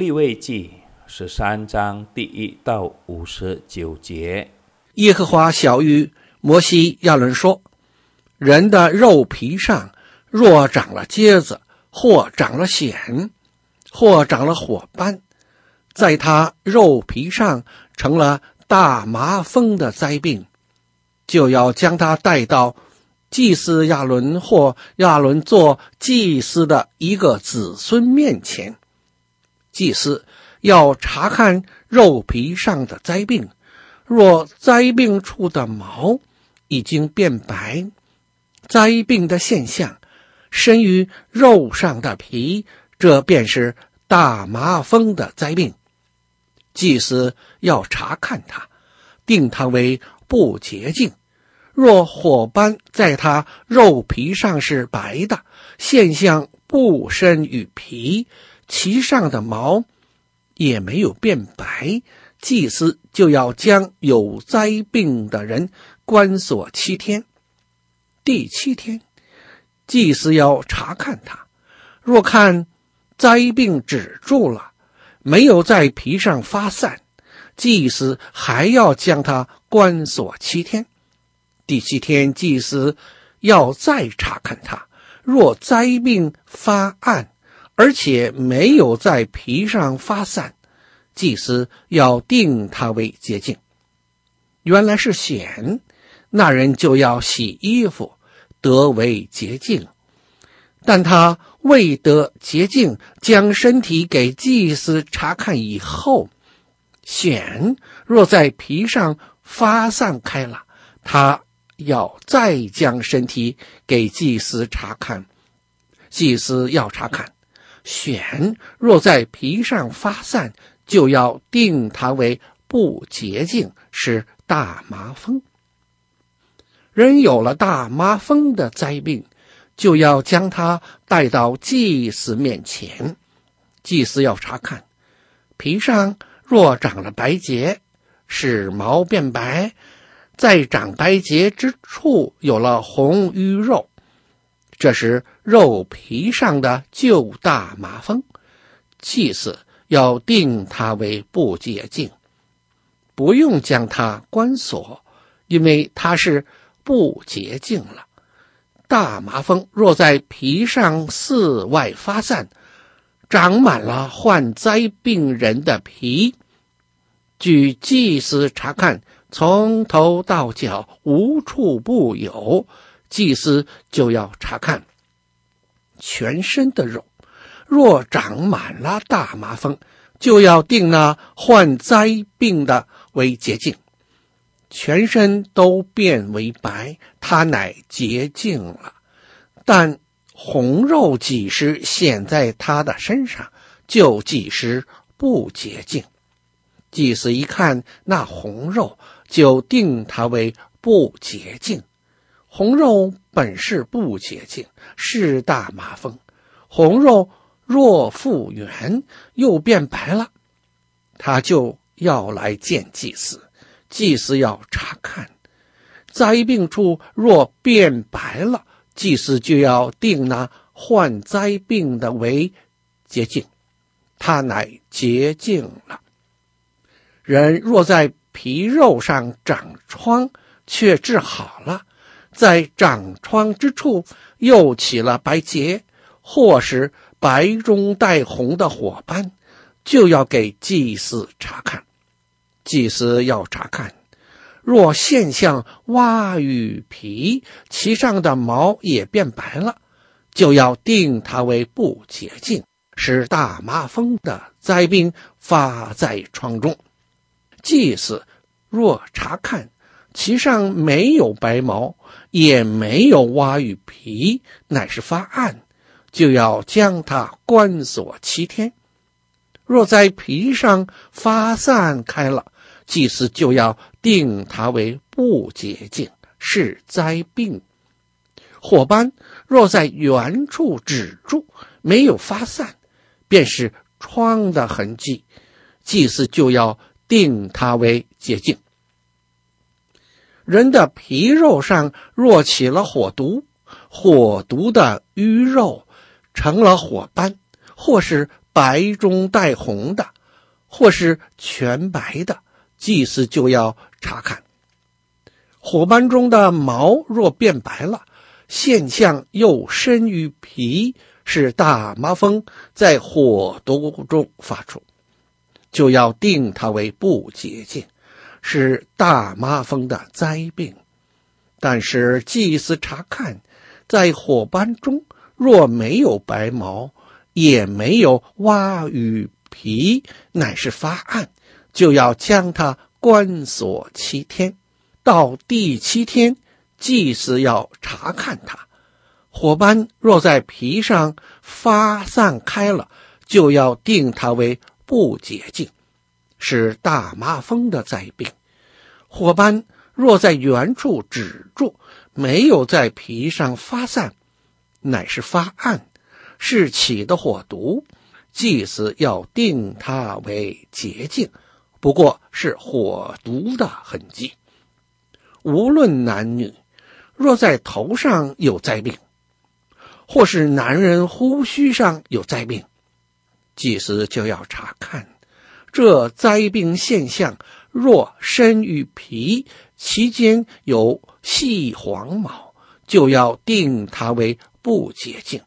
立位记十三章第一到五十九节，耶和华晓諭摩西亚伦说：“人的肉皮上若长了疖子，或长了癣，或长了火斑，在他肉皮上成了大麻风的灾病，就要将他带到祭司亚伦或亚伦做祭司的一个子孙面前。”祭司要查看肉皮上的灾病，若灾病处的毛已经变白，灾病的现象深于肉上的皮，这便是大麻风的灾病。祭司要查看它，定它为不洁净。若火斑在它肉皮上是白的，现象不深于皮。其上的毛也没有变白，祭司就要将有灾病的人关锁七天。第七天，祭司要查看他，若看灾病止住了，没有在皮上发散，祭司还要将他关锁七天。第七天，祭司要再查看他，若灾病发暗。而且没有在皮上发散，祭司要定他为洁净。原来是癣，那人就要洗衣服，得为洁净。但他未得洁净，将身体给祭司查看以后，癣若在皮上发散开了，他要再将身体给祭司查看，祭司要查看。癣若在皮上发散，就要定它为不洁净，是大麻风。人有了大麻风的灾病，就要将它带到祭司面前，祭司要查看，皮上若长了白结，使毛变白，在长白结之处有了红瘀肉。这是肉皮上的旧大麻风，祭司要定他为不洁净，不用将他关锁，因为他是不洁净了。大麻风若在皮上四外发散，长满了患灾病人的皮，据祭司查看，从头到脚无处不有。祭司就要查看全身的肉，若长满了大麻风，就要定那患灾病的为洁净，全身都变为白，他乃洁净了。但红肉几时显在他的身上，就几时不洁净。祭司一看那红肉，就定他为不洁净。红肉本是不洁净，是大麻风。红肉若复原，又变白了，他就要来见祭司。祭司要查看，灾病处若变白了，祭司就要定那患灾病的为洁净，他乃洁净了。人若在皮肉上长疮，却治好了。在长疮之处又起了白结，或是白中带红的火斑，就要给祭司查看。祭司要查看，若现象蛙与皮，其上的毛也变白了，就要定它为不洁净，使大麻风的灾病发在疮中。祭司若查看，其上没有白毛，也没有蛙与皮，乃是发暗，就要将它关锁七天。若在皮上发散开了，祭司就要定它为不洁净，是灾病。火斑若在原处止住，没有发散，便是疮的痕迹，祭司就要定它为洁净。人的皮肉上若起了火毒，火毒的瘀肉成了火斑，或是白中带红的，或是全白的，祭祀就要查看。火斑中的毛若变白了，现象又深于皮，是大麻风在火毒中发出，就要定它为不洁净，是大麻风的灾病。但是祭司查看，在火斑中若没有白毛，也没有蛙与皮，乃是发暗，就要将它关锁七天。到第七天，祭司要查看它，火斑若在皮上发散开了，就要定它为不洁净，是大麻风的灾病。火斑若在原处止住，没有在皮上发散，乃是发暗，是起的火毒，祭司要定它为洁净，不过是火毒的痕迹。无论男女，若在头上有灾病，或是男人胡须上有灾病，祭司就要查看这灾病现象。若深于皮，其间有细黄毛，就要定它为不洁净。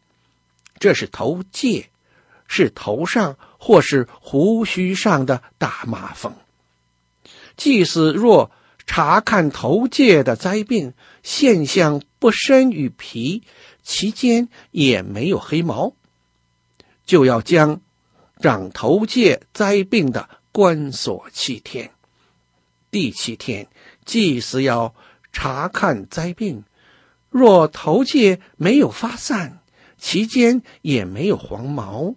这是头疥，是头上或是胡须上的大麻风。祭司若查看头疥的灾病现象不深于皮，其间也没有黑毛，就要将长头疥灾病的关锁七天。第七天，祭司要查看灾病，若头界没有发散，其间也没有黄毛，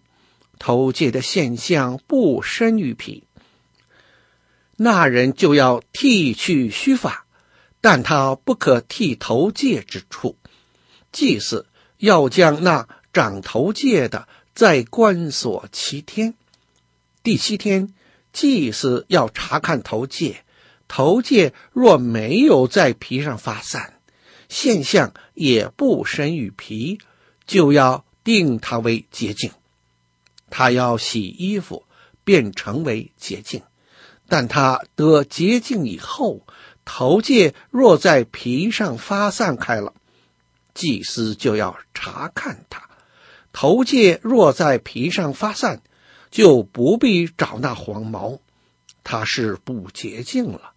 头界的现象不深于皮。那人就要剃去须发，但他不可剃头界之处。祭祀要将那长头界的再关锁七天。第七天，祭司要查看头戒，头戒若没有在皮上发散，现象也不深于皮，就要定他为洁净。他要洗衣服，便成为洁净。但他得洁净以后，头戒若在皮上发散开了，祭司就要查看他。头疥若在皮上发散，就不必找那黄毛，他是不洁净了。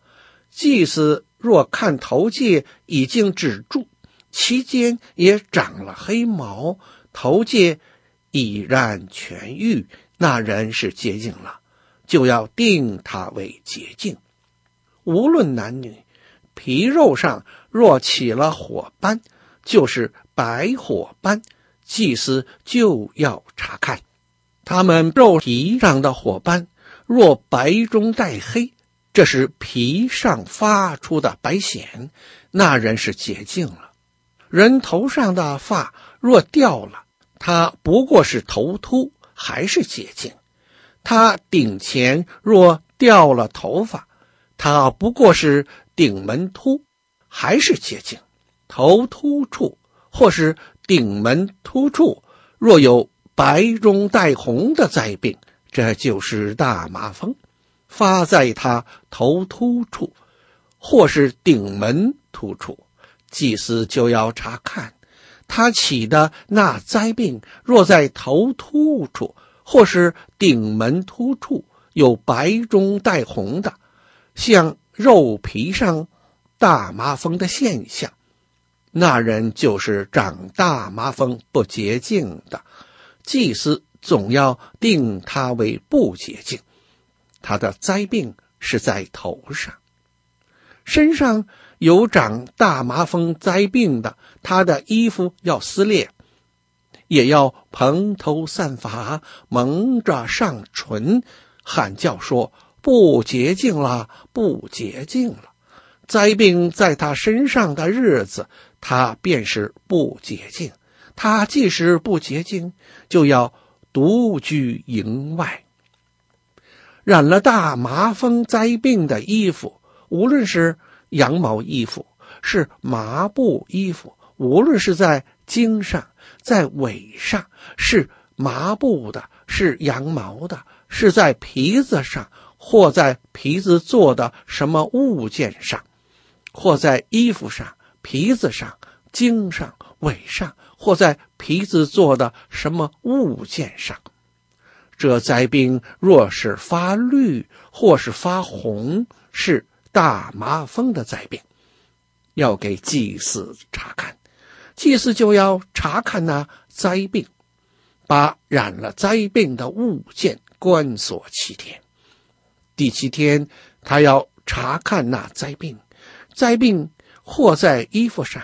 祭司若看头疥已经止住，其间也长了黑毛，头疥已然痊愈，那人是洁净了。就要定他为洁净，无论男女，皮肉上若起了火斑，就是白火斑，祭司就要查看。他们肉皮上的火斑，若白中带黑，这是皮上发出的白藓，那人是洁净了。人头上的发若掉了，他不过是头秃，还是洁净。他顶前若掉了头发，他不过是顶门秃，还是洁净。头秃处或是顶门突处，若有白中带红的灾病，这就是大麻风，发在他头突处，或是顶门突处，祭司就要查看他起的那灾病，若在头突处。或是顶门突处有白中带红的，像肉皮上大麻风的现象，那人就是长大麻风不洁净的，祭司总要定他为不洁净。他的灾病是在头上，身上有长大麻风灾病的，他的衣服要撕裂。也要蓬头散发，蒙着上唇，喊叫说：“不洁净了，不洁净了！”灾病在他身上的日子，他便是不洁净。他既是不洁净，就要独居营外。染了大麻风灾病的衣服，无论是羊毛衣服，是麻布衣服，无论是在经上。在尾上是麻布的，是羊毛的，是在皮子上，或在皮子做的什么物件上，或在衣服上、皮子上、茎上、尾上，或在皮子做的什么物件上。这灾病若是发绿或是发红，是大麻风的灾病，要给祭祀查看。祭祀就要查看那灾病，把染了灾病的物件关锁七天。第七天，他要查看那灾病，灾病或在衣服上、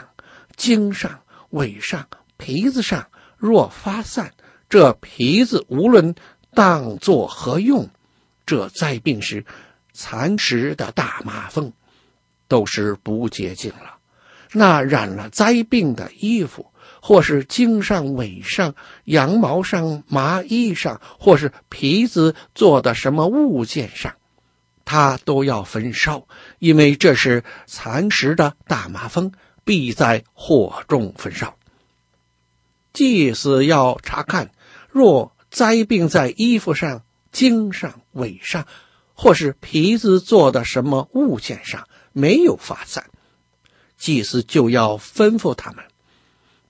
经上、纬上、皮子上，若发散，这皮子无论。当作何用？这灾病是蚕食的大麻风，都是不洁净了。那染了灾病的衣服，或是经上、纬上、羊毛上、麻衣上，或是皮子做的什么物件上，他都要焚烧，因为这是蚕食的大麻风，必在火中焚烧。祭司要查看，若。灾病在衣服上、经上、纬上，或是皮子做的什么物件上没有发散，祭司就要吩咐他们，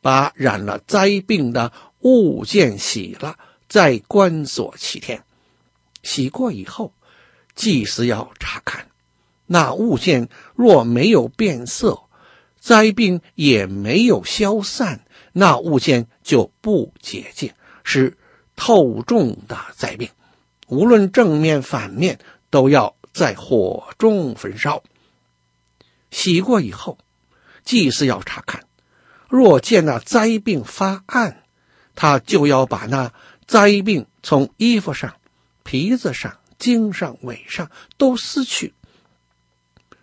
把染了灾病的物件洗了，再关锁七天。洗过以后，祭司要查看，那物件若没有变色，灾病也没有消散，那物件就不洁净，是。透重的灾病，无论正面反面，都要在火中焚烧。洗过以后，祭司要查看，若见那灾病发暗，他就要把那灾病从衣服上、皮子上、经上、纬上都撕去。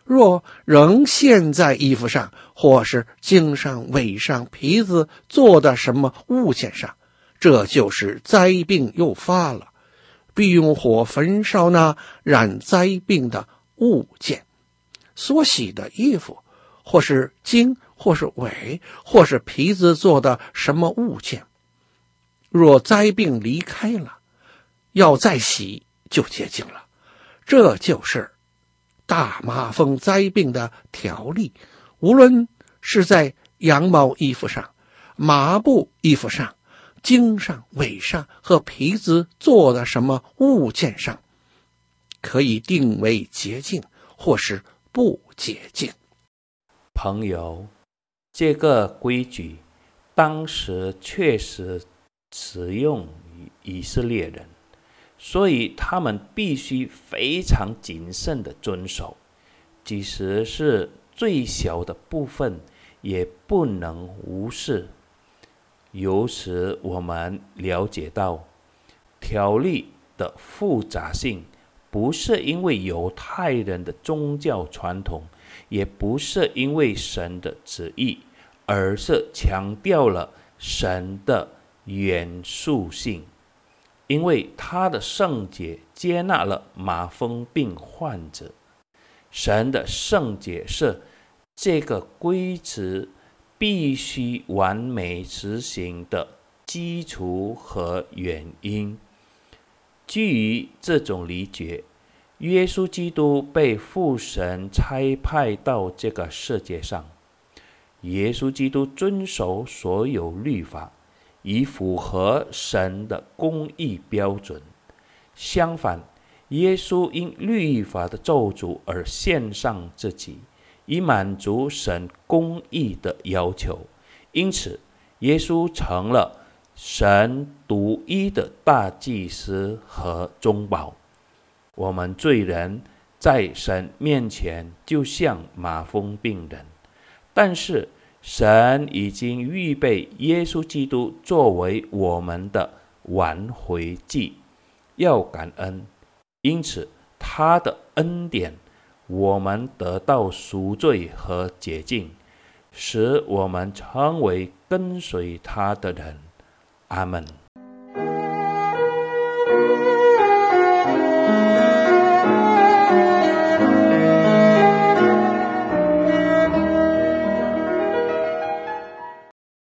若仍现在衣服上，或是经上、纬上、皮子做的什么物件上。这就是灾病又发了，必用火焚烧那染灾病的物件，所洗的衣服，或是经，或是纬，或是皮子做的什么物件。若灾病离开了，要再洗就洁净了。这就是大麻风灾病的条例，无论是在羊毛衣服上、麻布衣服上。经上、纬上和皮子做的什么物件上，可以定为洁净，或是不洁净。朋友，这个规矩当时确实适用于以色列人，所以他们必须非常谨慎地遵守，即使是最小的部分，也不能无视。由此，我们了解到，条例的复杂性，不是因为犹太人的宗教传统，也不是因为神的旨意，而是强调了神的原肃性。因为他的圣洁接纳了麻风病患者，神的圣洁是这个规则。必须完美执行的基础和原因。基于这种理解，耶稣基督被父神差派到这个世界上。耶稣基督遵守所有律法，以符合神的公义标准。相反，耶稣因律法的咒诅而献上自己。以满足神公义的要求，因此耶稣成了神独一的大祭司和中保。我们罪人在神面前就像麻风病人，但是神已经预备耶稣基督作为我们的挽回祭，要感恩。因此他的恩典。我们得到赎罪和洁净，使我们成为跟随他的人。阿门。